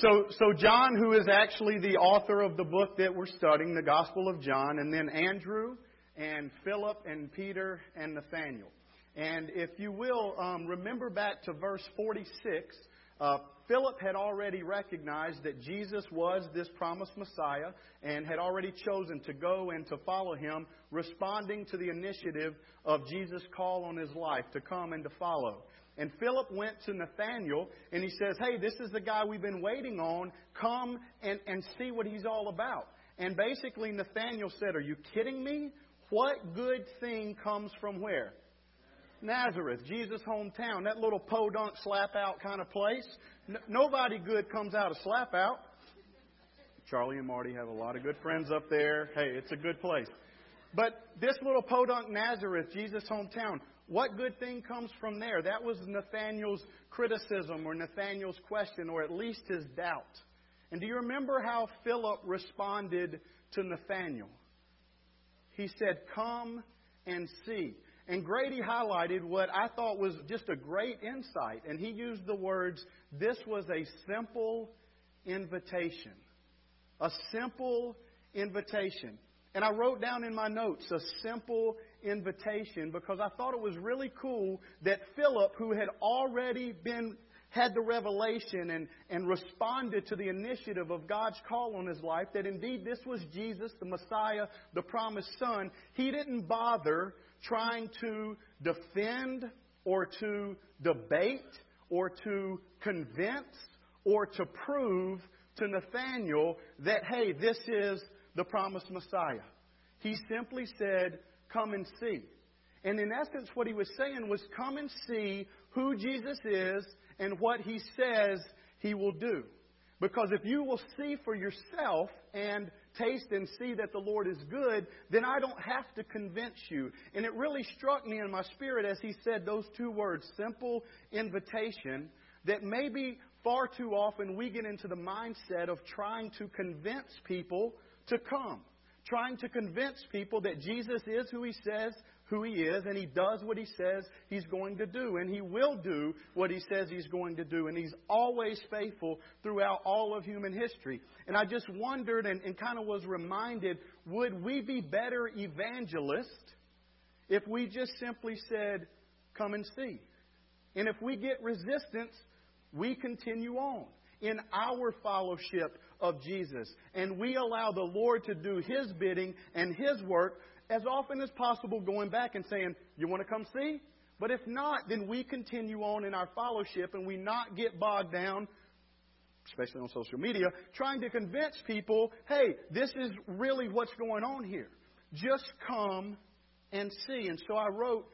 So, so John, who is actually the author of the book that we're studying, the Gospel of John, and then Andrew and Philip and Peter and Nathaniel. And if you will, um, remember back to verse 46. Uh, Philip had already recognized that Jesus was this promised Messiah and had already chosen to go and to follow him, responding to the initiative of Jesus' call on his life to come and to follow. And Philip went to Nathanael and he says, Hey, this is the guy we've been waiting on. Come and, and see what he's all about. And basically, Nathanael said, Are you kidding me? What good thing comes from where? Nazareth, Jesus' hometown, that little podunk Slapout kind of place. Nobody good comes out of Slapout. Charlie and Marty have a lot of good friends up there. Hey, it's a good place. But this little podunk Nazareth, Jesus' hometown, what good thing comes from there? That was Nathaniel's criticism or Nathaniel's question, or at least his doubt. And do you remember how Philip responded to Nathaniel? He said, Come and see. And Grady highlighted what I thought was just a great insight. And he used the words, This was a simple invitation. A simple invitation. And I wrote down in my notes a simple invitation because I thought it was really cool that Philip, who had already been had the revelation and, and responded to the initiative of God's call on his life, that indeed this was Jesus, the Messiah, the promised Son, he didn't bother trying to defend or to debate or to convince or to prove to Nathanael that, hey, this is the promised Messiah. He simply said, Come and see. And in essence, what he was saying was, Come and see who Jesus is and what he says he will do. Because if you will see for yourself and taste and see that the Lord is good, then I don't have to convince you. And it really struck me in my spirit as he said those two words, simple invitation, that maybe far too often we get into the mindset of trying to convince people to come trying to convince people that Jesus is who he says who he is, and he does what he says he's going to do, and he will do what he says he's going to do, and he's always faithful throughout all of human history. And I just wondered and, and kind of was reminded would we be better evangelists if we just simply said, Come and see? And if we get resistance, we continue on in our fellowship of Jesus. And we allow the Lord to do His bidding and His work as often as possible, going back and saying, You want to come see? But if not, then we continue on in our fellowship and we not get bogged down, especially on social media, trying to convince people, hey, this is really what's going on here. Just come and see. And so I wrote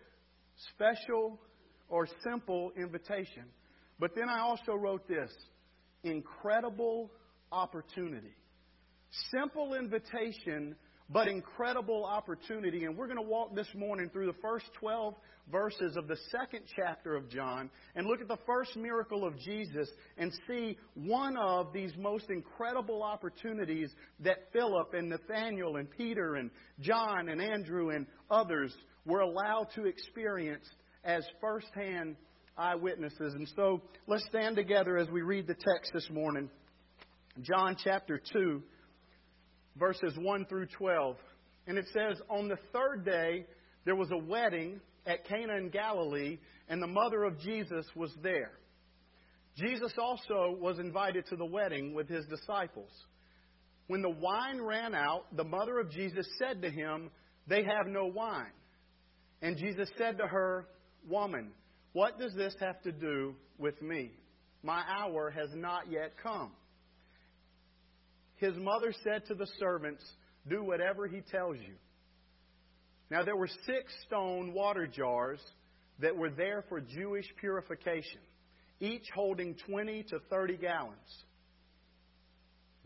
special or simple invitation. But then I also wrote this incredible opportunity. Simple invitation, but incredible opportunity. And we're going to walk this morning through the first 12 verses of the second chapter of John and look at the first miracle of Jesus and see one of these most incredible opportunities that Philip and Nathaniel and Peter and John and Andrew and others were allowed to experience as firsthand eyewitnesses. And so let's stand together as we read the text this morning. John chapter 2, verses 1 through 12. And it says, On the third day, there was a wedding at Cana in Galilee, and the mother of Jesus was there. Jesus also was invited to the wedding with his disciples. When the wine ran out, the mother of Jesus said to him, They have no wine. And Jesus said to her, Woman, what does this have to do with me? My hour has not yet come. His mother said to the servants, Do whatever he tells you. Now there were six stone water jars that were there for Jewish purification, each holding 20 to 30 gallons.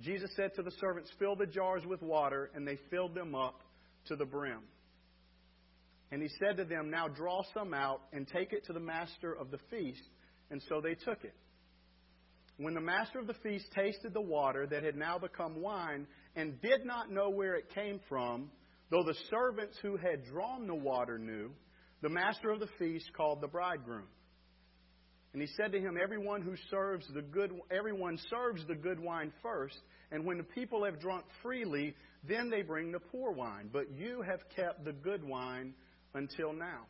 Jesus said to the servants, Fill the jars with water, and they filled them up to the brim. And he said to them, Now draw some out and take it to the master of the feast. And so they took it. When the master of the feast tasted the water that had now become wine and did not know where it came from, though the servants who had drawn the water knew, the master of the feast called the bridegroom. And he said to him, Everyone who serves the good everyone serves the good wine first, and when the people have drunk freely, then they bring the poor wine. But you have kept the good wine until now.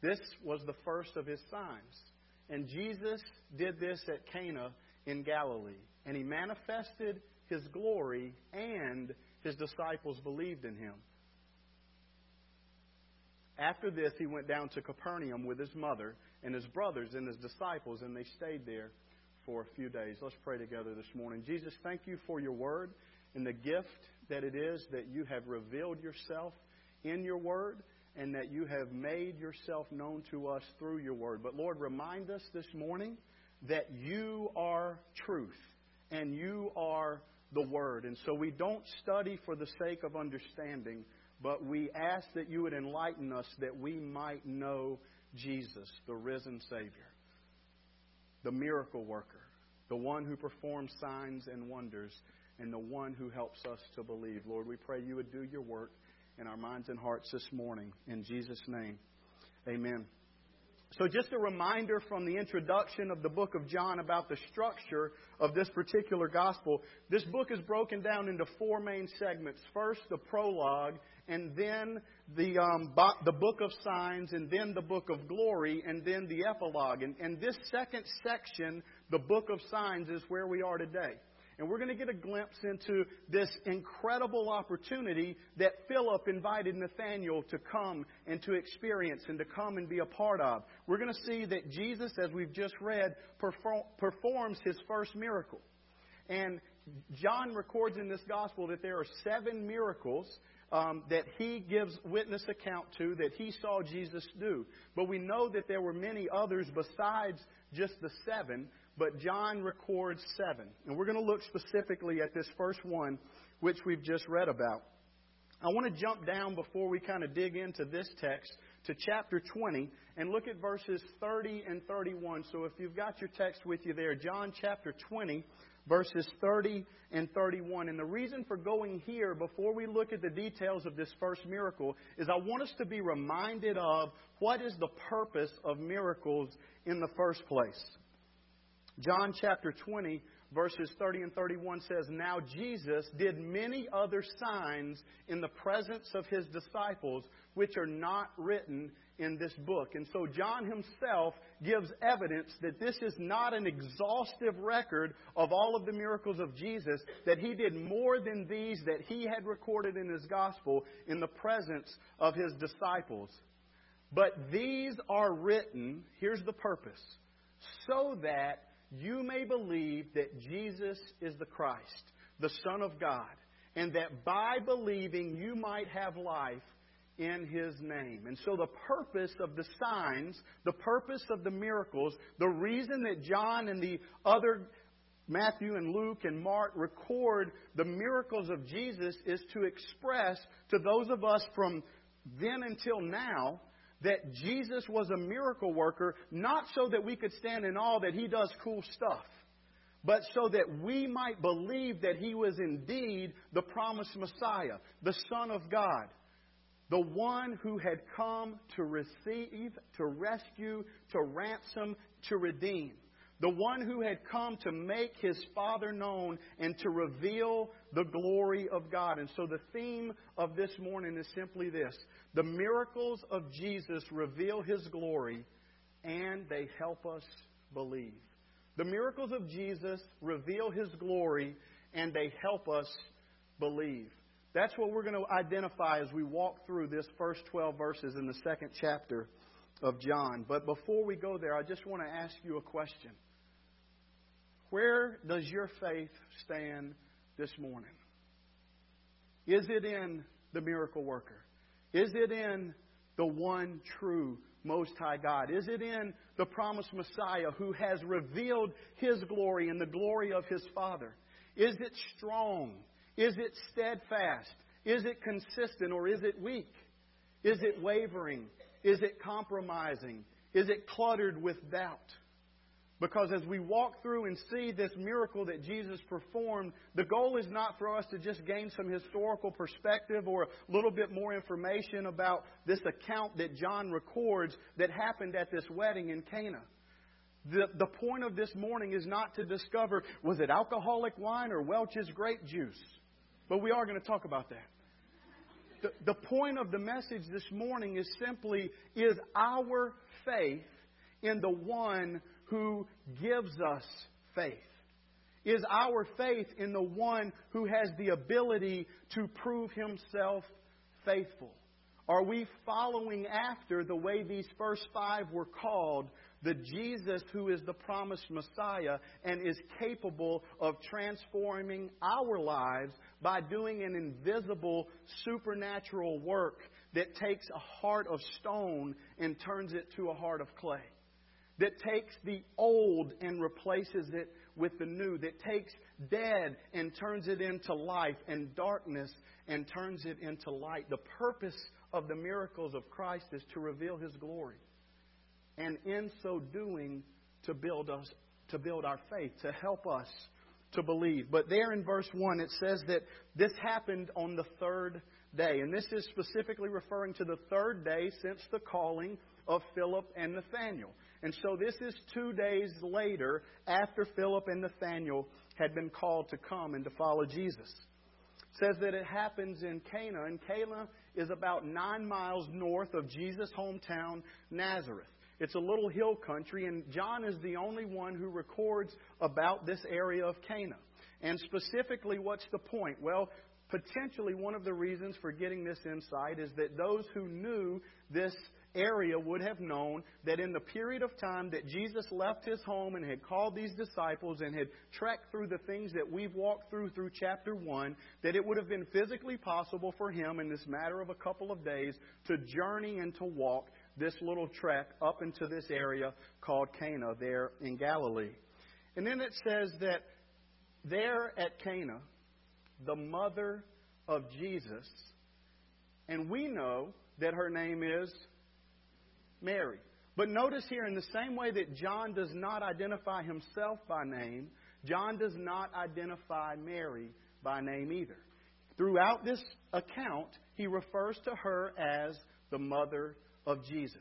This was the first of his signs. And Jesus did this at Cana in Galilee. And he manifested his glory, and his disciples believed in him. After this, he went down to Capernaum with his mother and his brothers and his disciples, and they stayed there for a few days. Let's pray together this morning. Jesus, thank you for your word and the gift that it is that you have revealed yourself in your word and that you have made yourself known to us through your word. But Lord, remind us this morning that you are truth and you are the word. And so we don't study for the sake of understanding, but we ask that you would enlighten us that we might know Jesus, the risen Savior, the miracle worker, the one who performs signs and wonders, and the one who helps us to believe. Lord, we pray you would do your work in our minds and hearts this morning. In Jesus' name, amen. So, just a reminder from the introduction of the book of John about the structure of this particular gospel. This book is broken down into four main segments. First, the prologue, and then the, um, the book of signs, and then the book of glory, and then the epilogue. And, and this second section, the book of signs, is where we are today. And we're going to get a glimpse into this incredible opportunity that Philip invited Nathanael to come and to experience and to come and be a part of. We're going to see that Jesus, as we've just read, performs his first miracle. And John records in this gospel that there are seven miracles um, that he gives witness account to that he saw Jesus do. But we know that there were many others besides just the seven but John records seven. And we're going to look specifically at this first one, which we've just read about. I want to jump down before we kind of dig into this text to chapter 20 and look at verses 30 and 31. So if you've got your text with you there, John chapter 20, verses 30 and 31. And the reason for going here before we look at the details of this first miracle is I want us to be reminded of what is the purpose of miracles in the first place. John chapter 20, verses 30 and 31 says, Now Jesus did many other signs in the presence of his disciples, which are not written in this book. And so John himself gives evidence that this is not an exhaustive record of all of the miracles of Jesus, that he did more than these that he had recorded in his gospel in the presence of his disciples. But these are written, here's the purpose, so that you may believe that Jesus is the Christ, the Son of God, and that by believing you might have life in His name. And so, the purpose of the signs, the purpose of the miracles, the reason that John and the other Matthew and Luke and Mark record the miracles of Jesus is to express to those of us from then until now that Jesus was a miracle worker, not so that we could stand in awe that he does cool stuff, but so that we might believe that he was indeed the promised Messiah, the Son of God, the one who had come to receive, to rescue, to ransom, to redeem. The one who had come to make his Father known and to reveal the glory of God. And so the theme of this morning is simply this the miracles of Jesus reveal his glory and they help us believe. The miracles of Jesus reveal his glory and they help us believe. That's what we're going to identify as we walk through this first 12 verses in the second chapter of John. But before we go there, I just want to ask you a question. Where does your faith stand this morning? Is it in the miracle worker? Is it in the one true Most High God? Is it in the promised Messiah who has revealed His glory and the glory of His Father? Is it strong? Is it steadfast? Is it consistent or is it weak? Is it wavering? Is it compromising? Is it cluttered with doubt? Because as we walk through and see this miracle that Jesus performed, the goal is not for us to just gain some historical perspective or a little bit more information about this account that John records that happened at this wedding in Cana. The, the point of this morning is not to discover was it alcoholic wine or Welch's grape juice. But we are going to talk about that. The, the point of the message this morning is simply is our faith in the one who gives us faith? Is our faith in the one who has the ability to prove himself faithful? Are we following after the way these first five were called, the Jesus who is the promised Messiah and is capable of transforming our lives by doing an invisible supernatural work that takes a heart of stone and turns it to a heart of clay? That takes the old and replaces it with the new, that takes dead and turns it into life, and darkness and turns it into light. The purpose of the miracles of Christ is to reveal His glory. And in so doing, to build us, to build our faith, to help us to believe. But there in verse 1, it says that this happened on the third day. And this is specifically referring to the third day since the calling of Philip and Nathanael. And so this is two days later after Philip and Nathanael had been called to come and to follow Jesus. It says that it happens in Cana, and Cana is about nine miles north of Jesus' hometown, Nazareth. It's a little hill country, and John is the only one who records about this area of Cana. And specifically, what's the point? Well, potentially one of the reasons for getting this insight is that those who knew this area would have known that in the period of time that Jesus left his home and had called these disciples and had trekked through the things that we've walked through through chapter 1, that it would have been physically possible for him in this matter of a couple of days to journey and to walk this little trek up into this area called Cana there in Galilee. And then it says that there at Cana, the mother of Jesus, and we know that her name is Mary. But notice here, in the same way that John does not identify himself by name, John does not identify Mary by name either. Throughout this account, he refers to her as the mother of Jesus.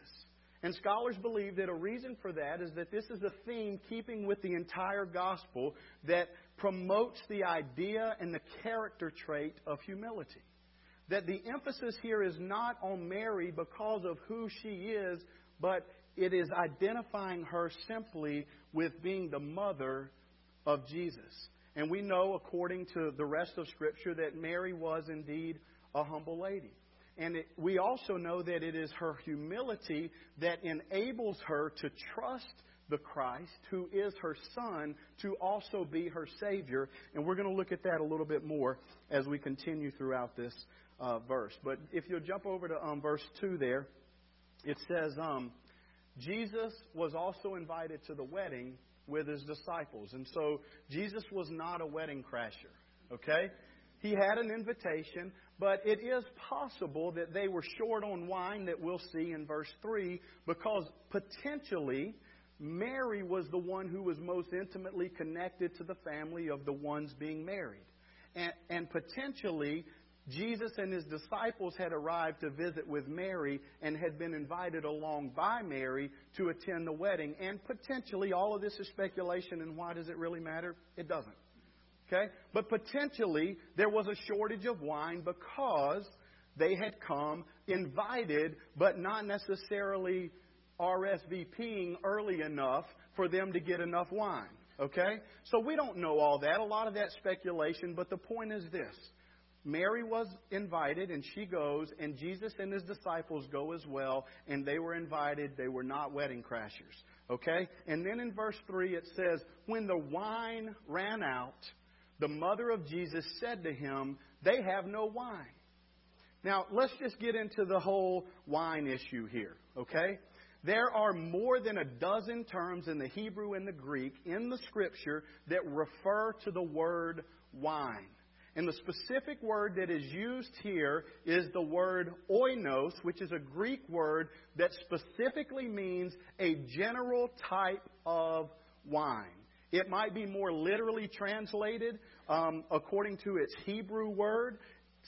And scholars believe that a reason for that is that this is a theme keeping with the entire gospel that promotes the idea and the character trait of humility that the emphasis here is not on Mary because of who she is, but it is identifying her simply with being the mother of Jesus. And we know, according to the rest of Scripture, that Mary was indeed a humble lady. And it, we also know that it is her humility that enables her to trust the Christ, who is her Son, to also be her Savior. And we're going to look at that a little bit more as we continue throughout this uh, verse. But if you'll jump over to um, verse 2 there, it says, um, Jesus was also invited to the wedding with his disciples. And so Jesus was not a wedding crasher, okay? He had an invitation, but it is possible that they were short on wine, that we'll see in verse 3, because potentially Mary was the one who was most intimately connected to the family of the ones being married. And, and potentially Jesus and his disciples had arrived to visit with Mary and had been invited along by Mary to attend the wedding. And potentially, all of this is speculation, and why does it really matter? It doesn't. Okay? But potentially, there was a shortage of wine because they had come invited, but not necessarily RSVPing early enough for them to get enough wine. Okay? So we don't know all that. A lot of that speculation, but the point is this Mary was invited and she goes, and Jesus and his disciples go as well, and they were invited. They were not wedding crashers. Okay? And then in verse 3 it says, When the wine ran out, the mother of Jesus said to him, They have no wine. Now, let's just get into the whole wine issue here, okay? There are more than a dozen terms in the Hebrew and the Greek in the Scripture that refer to the word wine. And the specific word that is used here is the word oinos, which is a Greek word that specifically means a general type of wine. It might be more literally translated um, according to its Hebrew word,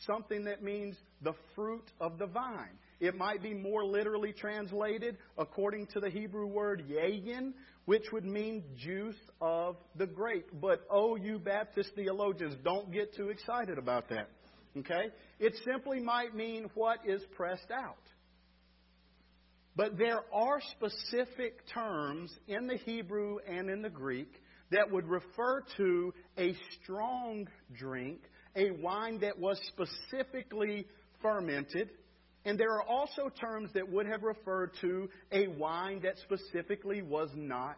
something that means the fruit of the vine. It might be more literally translated according to the Hebrew word yayin, which would mean juice of the grape. But oh, you Baptist theologians, don't get too excited about that. Okay? It simply might mean what is pressed out. But there are specific terms in the Hebrew and in the Greek that would refer to a strong drink, a wine that was specifically fermented. And there are also terms that would have referred to a wine that specifically was not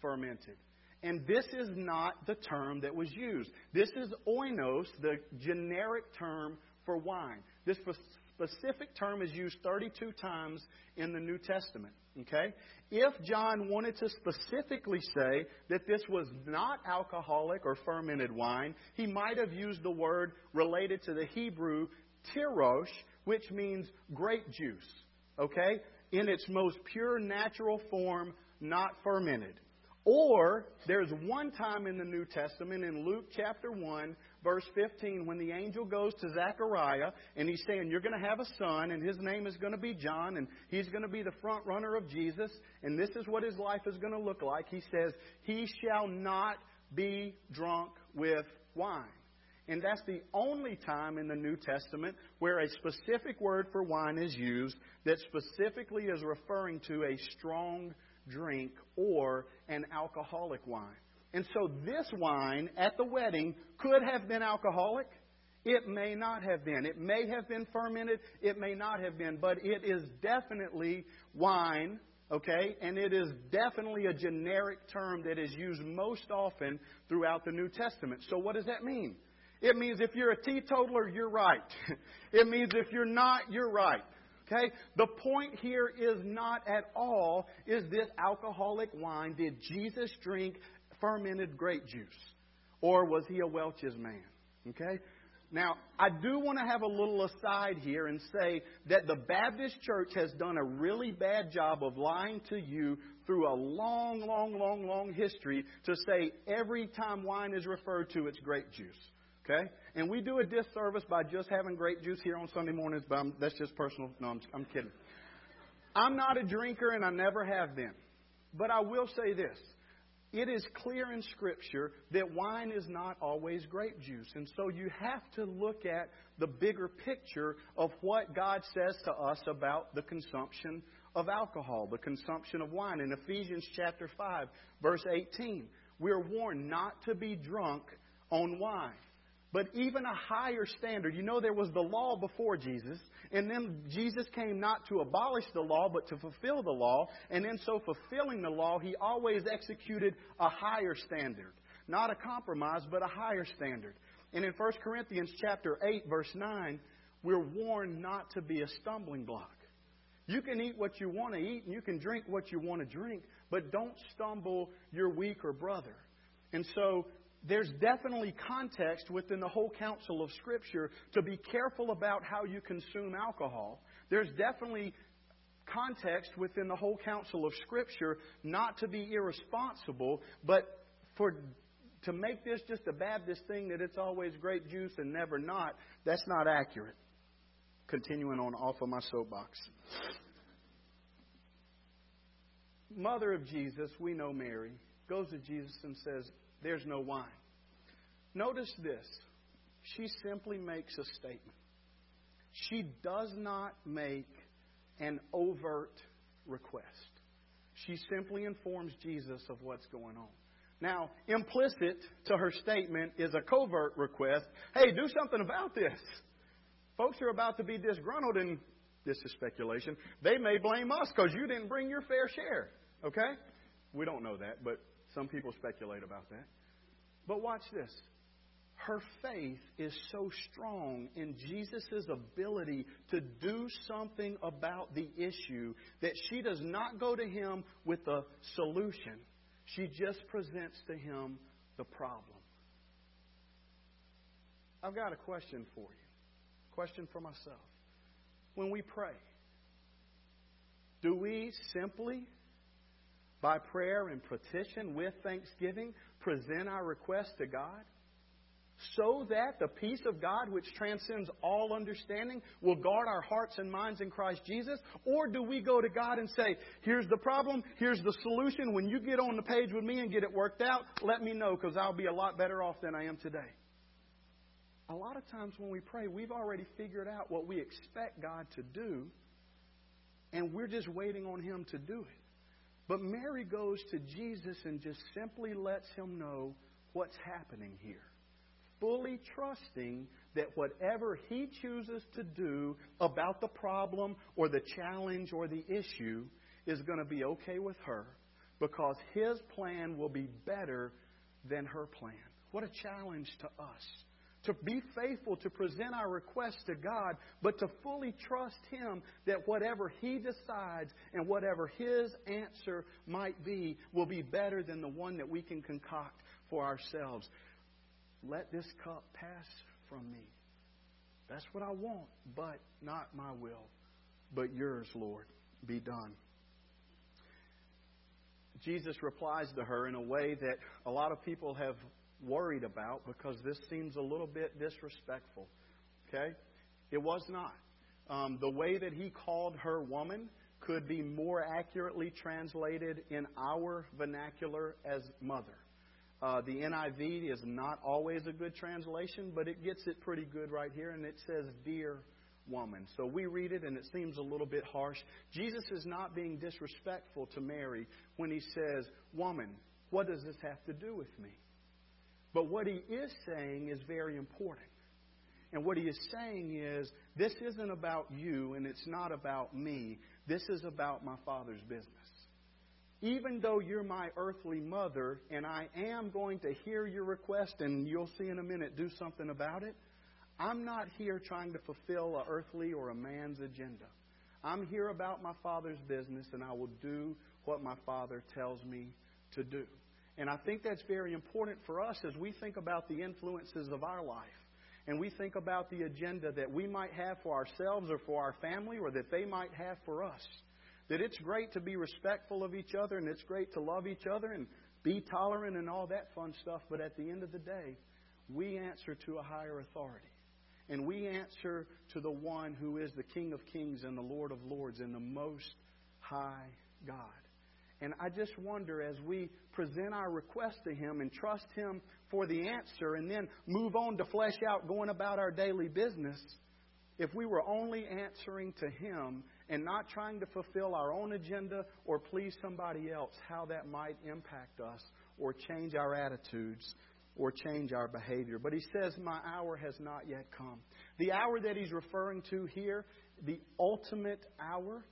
fermented. And this is not the term that was used. This is oinos, the generic term for wine. This specific term is used 32 times in the New Testament. Okay? If John wanted to specifically say that this was not alcoholic or fermented wine, he might have used the word related to the Hebrew tirosh, which means grape juice. Okay? In its most pure natural form, not fermented. Or there's one time in the New Testament in Luke chapter 1, verse 15, when the angel goes to Zechariah and he's saying, You're going to have a son, and his name is going to be John, and he's going to be the front runner of Jesus, and this is what his life is going to look like. He says, He shall not be drunk with wine. And that's the only time in the New Testament where a specific word for wine is used that specifically is referring to a strong drink or an alcoholic wine. And so this wine at the wedding could have been alcoholic. It may not have been. It may have been fermented. It may not have been. But it is definitely wine, okay? And it is definitely a generic term that is used most often throughout the New Testament. So what does that mean? It means if you're a teetotaler, you're right. It means if you're not, you're right. Okay? The point here is not at all is this alcoholic wine. Did Jesus drink fermented grape juice? Or was he a Welch's man? Okay? Now, I do want to have a little aside here and say that the Baptist church has done a really bad job of lying to you through a long, long, long, long history to say every time wine is referred to, it's grape juice. Okay? And we do a disservice by just having grape juice here on Sunday mornings, but I'm, that's just personal. No, I'm, I'm kidding. I'm not a drinker and I never have been. But I will say this. It is clear in Scripture that wine is not always grape juice. And so you have to look at the bigger picture of what God says to us about the consumption of alcohol, the consumption of wine. In Ephesians chapter 5, verse 18, we're warned not to be drunk on wine but even a higher standard. You know, there was the law before Jesus, and then Jesus came not to abolish the law, but to fulfill the law. And in so fulfilling the law, he always executed a higher standard. Not a compromise, but a higher standard. And in 1 Corinthians chapter 8, verse 9, we're warned not to be a stumbling block. You can eat what you want to eat, and you can drink what you want to drink, but don't stumble your weaker brother. And so there's definitely context within the whole counsel of Scripture to be careful about how you consume alcohol. There's definitely context within the whole counsel of Scripture not to be irresponsible, but for to make this just a Baptist thing that it's always grape juice and never not, that's not accurate. Continuing on off of my soapbox. Mother of Jesus, we know Mary, goes to Jesus and says, there's no wine. Notice this. She simply makes a statement. She does not make an overt request. She simply informs Jesus of what's going on. Now, implicit to her statement is a covert request hey, do something about this. Folks are about to be disgruntled, and this is speculation. They may blame us because you didn't bring your fair share. Okay? We don't know that, but some people speculate about that. But watch this. Her faith is so strong in Jesus' ability to do something about the issue that she does not go to him with a solution. She just presents to him the problem. I've got a question for you. Question for myself. When we pray, do we simply by prayer and petition with thanksgiving, present our request to God? So that the peace of God, which transcends all understanding, will guard our hearts and minds in Christ Jesus? Or do we go to God and say, Here's the problem, here's the solution. When you get on the page with me and get it worked out, let me know because I'll be a lot better off than I am today? A lot of times when we pray, we've already figured out what we expect God to do, and we're just waiting on Him to do it. But Mary goes to Jesus and just simply lets him know what's happening here, fully trusting that whatever he chooses to do about the problem or the challenge or the issue is going to be okay with her because his plan will be better than her plan. What a challenge to us to be faithful to present our requests to God, but to fully trust Him that whatever He decides and whatever His answer might be will be better than the one that we can concoct for ourselves. Let this cup pass from me. That's what I want, but not my will, but yours, Lord, be done. Jesus replies to her in a way that a lot of people have worried about because this seems a little bit disrespectful. Okay? It was not. Um, the way that he called her woman could be more accurately translated in our vernacular as mother. Uh, the NIV is not always a good translation, but it gets it pretty good right here, and it says, Dear woman. So we read it, and it seems a little bit harsh. Jesus is not being disrespectful to Mary when he says, Woman, what does this have to do with me? But what he is saying is very important. And what he is saying is, this isn't about you and it's not about me. This is about my Father's business. Even though you're my earthly mother and I am going to hear your request and you'll see in a minute do something about it, I'm not here trying to fulfill a earthly or a man's agenda. I'm here about my Father's business and I will do what my Father tells me to do. And I think that's very important for us as we think about the influences of our life and we think about the agenda that we might have for ourselves or for our family or that they might have for us. That it's great to be respectful of each other and it's great to love each other and be tolerant and all that fun stuff, but at the end of the day, we answer to a higher authority. And we answer to the one who is the King of kings and the Lord of lords and the most high God. And I just wonder as we present our request to Him and trust Him for the answer and then move on to flesh out going about our daily business, if we were only answering to Him and not trying to fulfill our own agenda or please somebody else, how that might impact us or change our attitudes or change our behavior. But He says, My hour has not yet come. The hour that He's referring to here, the ultimate hour,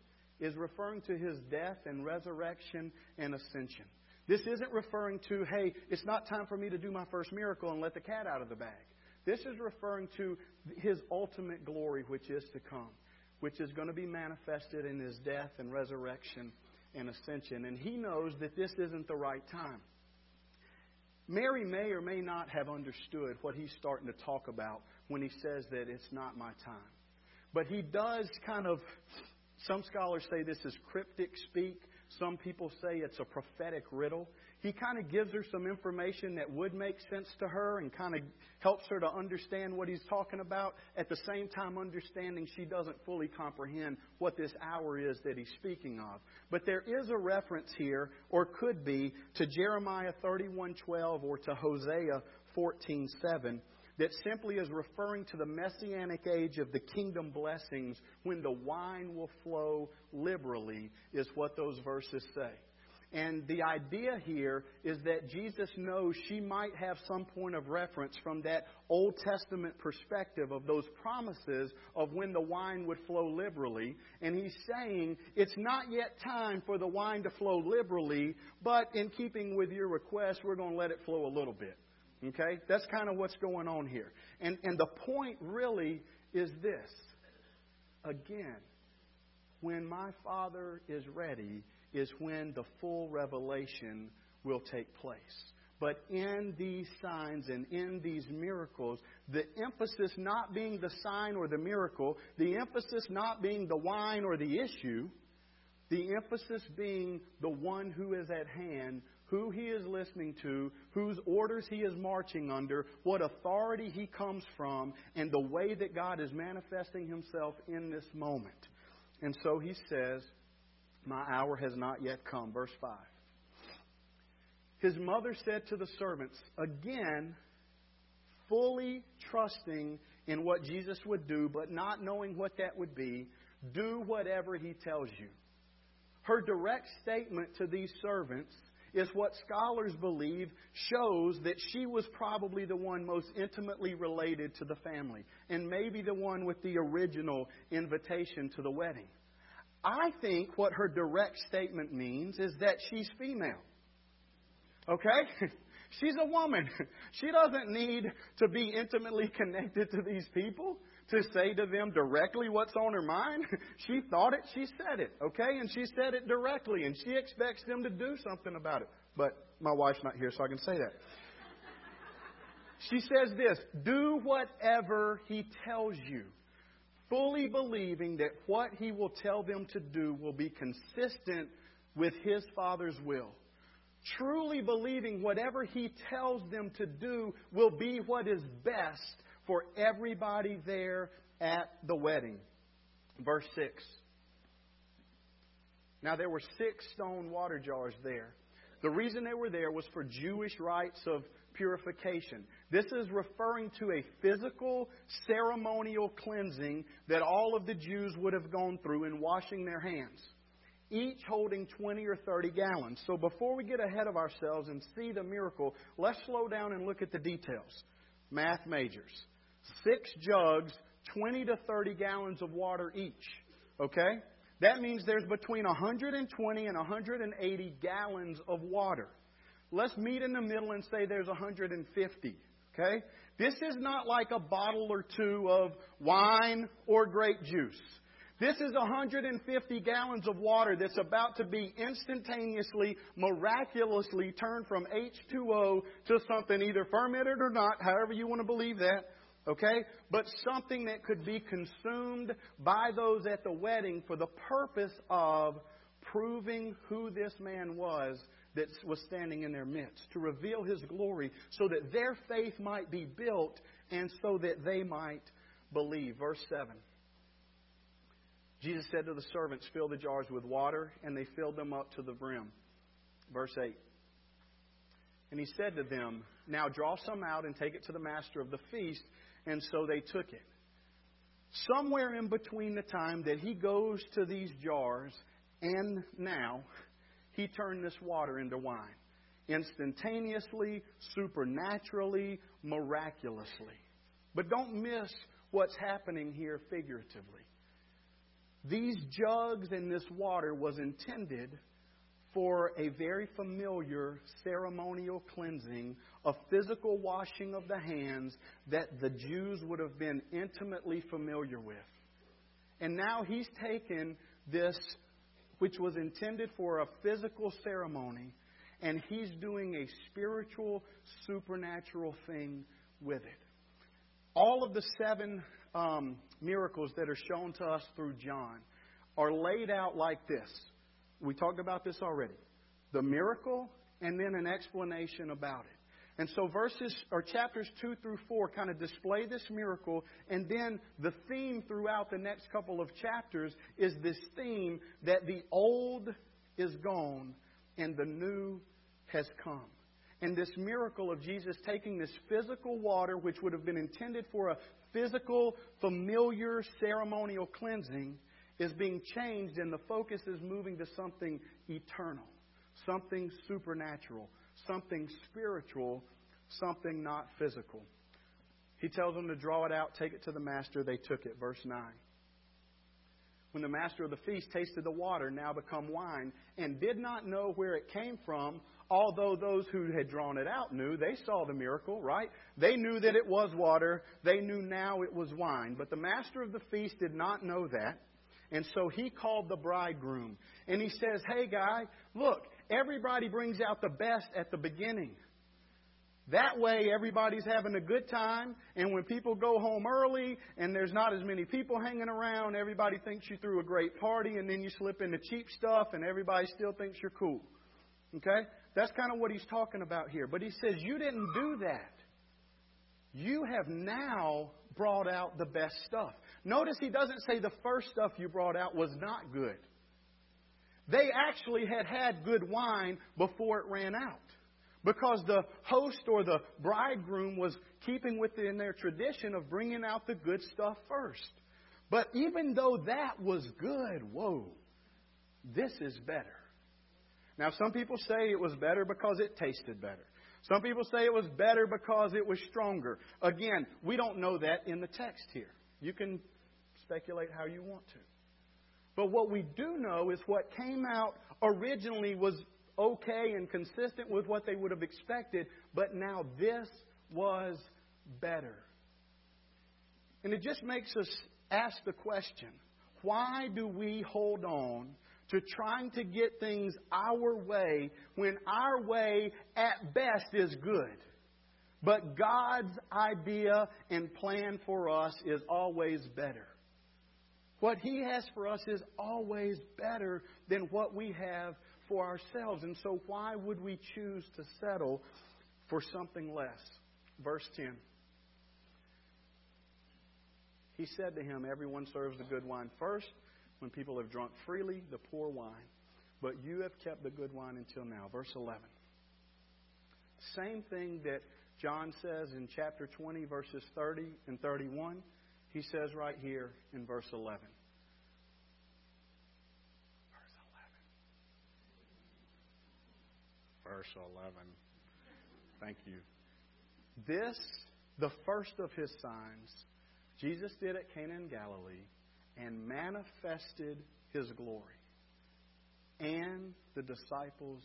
is referring to his death and resurrection and ascension. This isn't referring to, hey, it's not time for me to do my first miracle and let the cat out of the bag. This is referring to his ultimate glory, which is to come, which is going to be manifested in his death and resurrection and ascension. And he knows that this isn't the right time. Mary may or may not have understood what he's starting to talk about when he says that it's not my time. But he does kind of some scholars say this is cryptic speak. Some people say it's a prophetic riddle. He kind of gives her some information that would make sense to her and kind of helps her to understand what he's talking about. At the same time, understanding she doesn't fully comprehend what this hour is that he's speaking of. But there is a reference here, or could be, to Jeremiah 31:12 or to Hosea 14:7 that simply is referring to the messianic age of the kingdom blessings when the wine will flow liberally, is what those verses say. And the idea here is that Jesus knows she might have some point of reference from that Old Testament perspective of those promises of when the wine would flow liberally. And he's saying it's not yet time for the wine to flow liberally, but in keeping with your request, we're going to let it flow a little bit. Okay? That's kind of what's going on here. And, and the point really is this. Again, when my Father is ready, is when the full revelation will take place. But in these signs and in these miracles, the emphasis not being the sign or the miracle, the emphasis not being the wine or the issue, The emphasis being the one who is at hand, who he is listening to, whose orders he is marching under, what authority he comes from, and the way that God is manifesting himself in this moment. And so he says, My hour has not yet come. Verse 5. His mother said to the servants, again, fully trusting in what Jesus would do, but not knowing what that would be, do whatever he tells you. Her direct statement to these servants is what scholars believe shows that she was probably the one most intimately related to the family, and maybe the one with the original invitation to the wedding. I think what her direct statement means is that she's female. Okay? She's a woman. She doesn't need to be intimately connected to these people to say to them directly what's on her mind. She thought it, she said it, okay? And she said it directly, and she expects them to do something about it. But my wife's not here, so I can say that. She says this Do whatever he tells you, fully believing that what he will tell them to do will be consistent with his Father's will truly believing whatever he tells them to do will be what is best for everybody there at the wedding. Verse 6. Now, there were six stone water jars there. The reason they were there was for Jewish rites of purification. This is referring to a physical ceremonial cleansing that all of the Jews would have gone through in washing their hands each holding 20 or 30 gallons. So before we get ahead of ourselves and see the miracle, let's slow down and look at the details. Math majors. Six jugs, 20 to 30 gallons of water each. Okay? That means there's between 120 and 180 gallons of water. Let's meet in the middle and say there's 150. Okay? This is not like a bottle or two of wine or grape juice. This is 150 gallons of water that's about to be instantaneously, miraculously turned from H2O to something either fermented or not, however you want to believe that, okay? But something that could be consumed by those at the wedding for the purpose of proving who this man was that was standing in their midst, to reveal his glory so that their faith might be built and so that they might believe. Verse 7. Jesus said to the servants, Fill the jars with water, and they filled them up to the brim. Verse 8. And he said to them, Now draw some out and take it to the master of the feast. And so they took it. Somewhere in between the time that he goes to these jars and now, he turned this water into wine. Instantaneously, supernaturally, miraculously. But don't miss what's happening here figuratively. These jugs and this water was intended for a very familiar ceremonial cleansing, a physical washing of the hands that the Jews would have been intimately familiar with. And now he's taken this, which was intended for a physical ceremony, and he's doing a spiritual, supernatural thing with it. All of the seven um, miracles that are shown to us through John are laid out like this. We talked about this already. The miracle and then an explanation about it. And so verses or chapters 2 through 4 kind of display this miracle and then the theme throughout the next couple of chapters is this theme that the old is gone and the new has come. And this miracle of Jesus taking this physical water, which would have been intended for a physical, familiar ceremonial cleansing is being changed and the focus is moving to something eternal, something supernatural, something spiritual, something not physical. He tells them to draw it out, take it to the master. They took it. Verse 9. When the master of the feast tasted the water, now become wine, and did not know where it came from, although those who had drawn it out knew, they saw the miracle, right? They knew that it was water. They knew now it was wine. But the master of the feast did not know that. And so he called the bridegroom. And he says, Hey, guy, look, everybody brings out the best at the beginning. That way, everybody's having a good time, and when people go home early and there's not as many people hanging around, everybody thinks you threw a great party, and then you slip into cheap stuff, and everybody still thinks you're cool. Okay? That's kind of what he's talking about here. But he says, You didn't do that. You have now brought out the best stuff. Notice he doesn't say the first stuff you brought out was not good. They actually had had good wine before it ran out. Because the host or the bridegroom was keeping within their tradition of bringing out the good stuff first. But even though that was good, whoa, this is better. Now, some people say it was better because it tasted better. Some people say it was better because it was stronger. Again, we don't know that in the text here. You can speculate how you want to. But what we do know is what came out originally was okay and consistent with what they would have expected, but now this was better. And it just makes us ask the question why do we hold on to trying to get things our way when our way at best is good? But God's idea and plan for us is always better. What He has for us is always better than what we have for ourselves. And so, why would we choose to settle for something less? Verse 10. He said to him, Everyone serves the good wine first when people have drunk freely the poor wine, but you have kept the good wine until now. Verse 11. Same thing that John says in chapter 20, verses 30 and 31, he says right here in verse 11. verse 11. Thank you. This, the first of his signs, Jesus did at Cana in Galilee and manifested his glory. And the disciples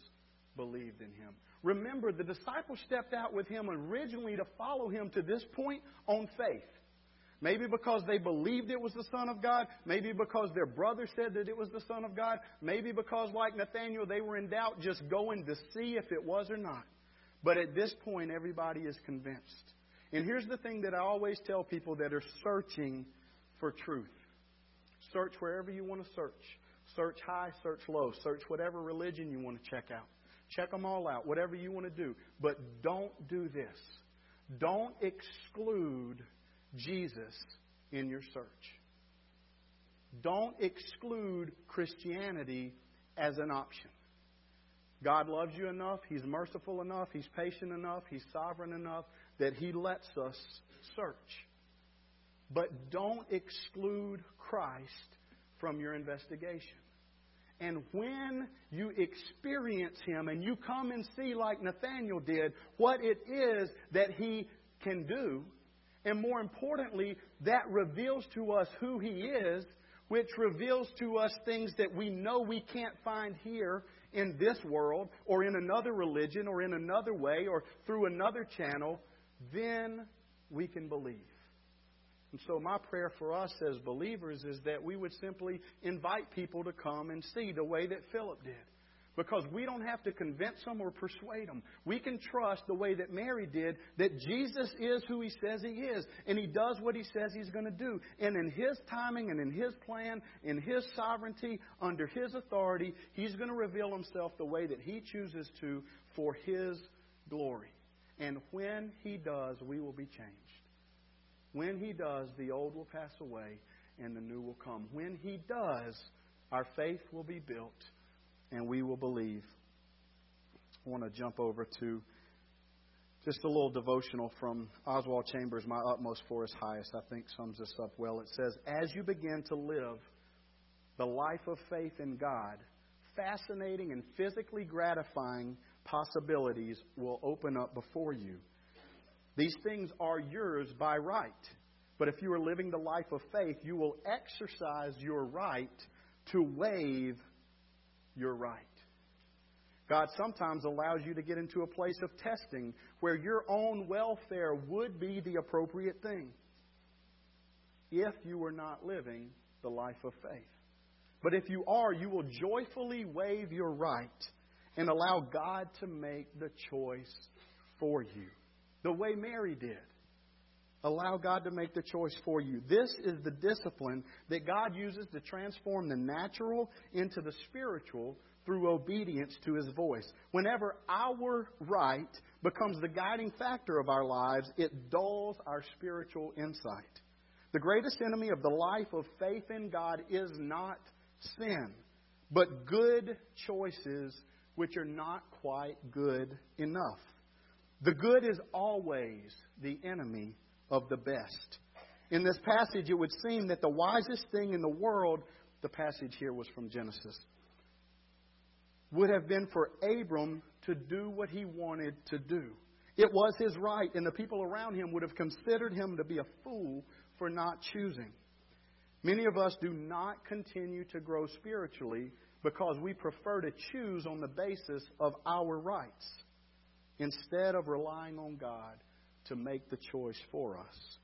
believed in him. Remember, the disciples stepped out with him originally to follow him to this point on faith. Maybe because they believed it was the Son of God. Maybe because their brother said that it was the Son of God. Maybe because, like Nathaniel, they were in doubt just going to see if it was or not. But at this point, everybody is convinced. And here's the thing that I always tell people that are searching for truth search wherever you want to search. Search high, search low. Search whatever religion you want to check out. Check them all out, whatever you want to do. But don't do this. Don't exclude Jesus in your search. Don't exclude Christianity as an option. God loves you enough, He's merciful enough, He's patient enough, He's sovereign enough that He lets us search. But don't exclude Christ from your investigation. And when you experience Him and you come and see, like Nathaniel did, what it is that He can do, and more importantly, that reveals to us who He is, which reveals to us things that we know we can't find here in this world, or in another religion, or in another way, or through another channel, then we can believe. And so, my prayer for us as believers is that we would simply invite people to come and see the way that Philip did. Because we don't have to convince them or persuade them. We can trust the way that Mary did that Jesus is who he says he is. And he does what he says he's going to do. And in his timing and in his plan, in his sovereignty, under his authority, he's going to reveal himself the way that he chooses to for his glory. And when he does, we will be changed. When he does, the old will pass away and the new will come. When he does, our faith will be built and we will believe. I want to jump over to just a little devotional from Oswald Chambers, My Utmost for His Highest, I think sums this up well. It says, As you begin to live the life of faith in God, fascinating and physically gratifying possibilities will open up before you. These things are yours by right. But if you are living the life of faith, you will exercise your right to waive your right. God sometimes allows you to get into a place of testing where your own welfare would be the appropriate thing if you were not living the life of faith. But if you are, you will joyfully waive your right and allow God to make the choice for you. the way Mary did. Allow God to make the choice for you. This is the discipline that God uses to transform the natural into the spiritual through obedience to His voice. Whenever our right becomes the guiding factor of our lives, it dulls our spiritual insight. The greatest enemy of the life of faith in God is not sin, but good choices which are not quite good enough. The good is always the enemy of the best. In this passage, it would seem that the wisest thing in the world, the passage here was from Genesis, would have been for Abram to do what he wanted to do. It was his right, and the people around him would have considered him to be a fool for not choosing. Many of us do not continue to grow spiritually because we prefer to choose on the basis of our rights instead of relying on God to make the choice for us.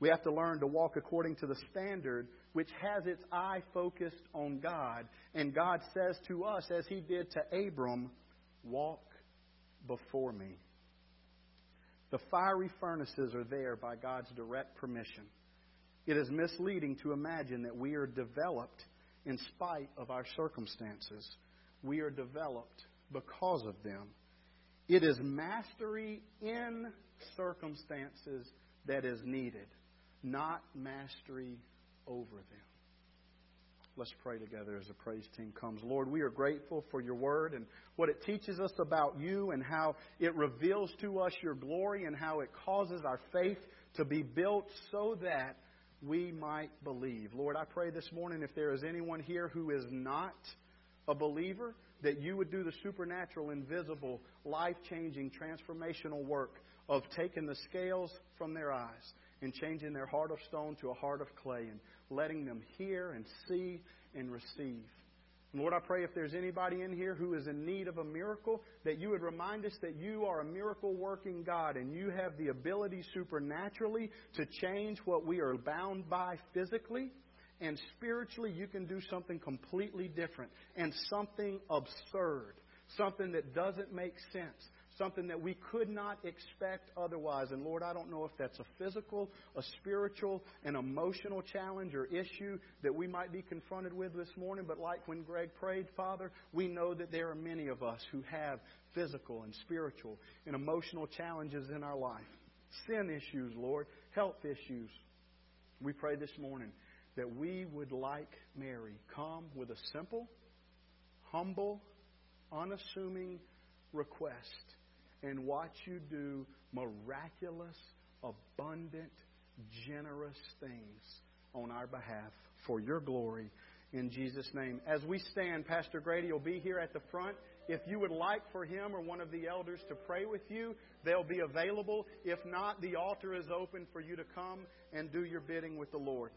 We have to learn to walk according to the standard which has its eye focused on God. And God says to us, as He did to Abram, Walk before me. The fiery furnaces are there by God's direct permission. It is misleading to imagine that we are developed in spite of our circumstances. We are developed because of them. It is mastery in circumstances that is needed, not mastery over them. Let's pray together as the praise team comes. Lord, we are grateful for your word and what it teaches us about you and how it reveals to us your glory and how it causes our faith to be built so that we might believe. Lord, I pray this morning if there is anyone here who is not a believer, that you would do the supernatural, invisible, life changing, transformational work of taking the scales from their eyes and changing their heart of stone to a heart of clay and letting them hear and see and receive. Lord, I pray if there's anybody in here who is in need of a miracle, that you would remind us that you are a miracle working God and you have the ability supernaturally to change what we are bound by physically. And spiritually, you can do something completely different and something absurd, something that doesn't make sense, something that we could not expect otherwise. And Lord, I don't know if that's a physical, a spiritual, an emotional challenge or issue that we might be confronted with this morning, but like when Greg prayed, Father, we know that there are many of us who have physical and spiritual and emotional challenges in our life. Sin issues, Lord, health issues. We pray this morning that we would, like Mary, come with a simple, humble, unassuming request and watch you do miraculous, abundant, generous things on our behalf for your glory in Jesus' name. As we stand, Pastor Grady will be here at the front. If you would like for him or one of the elders to pray with you, they'll be available. If not, the altar is open for you to come and do your bidding with the Lord.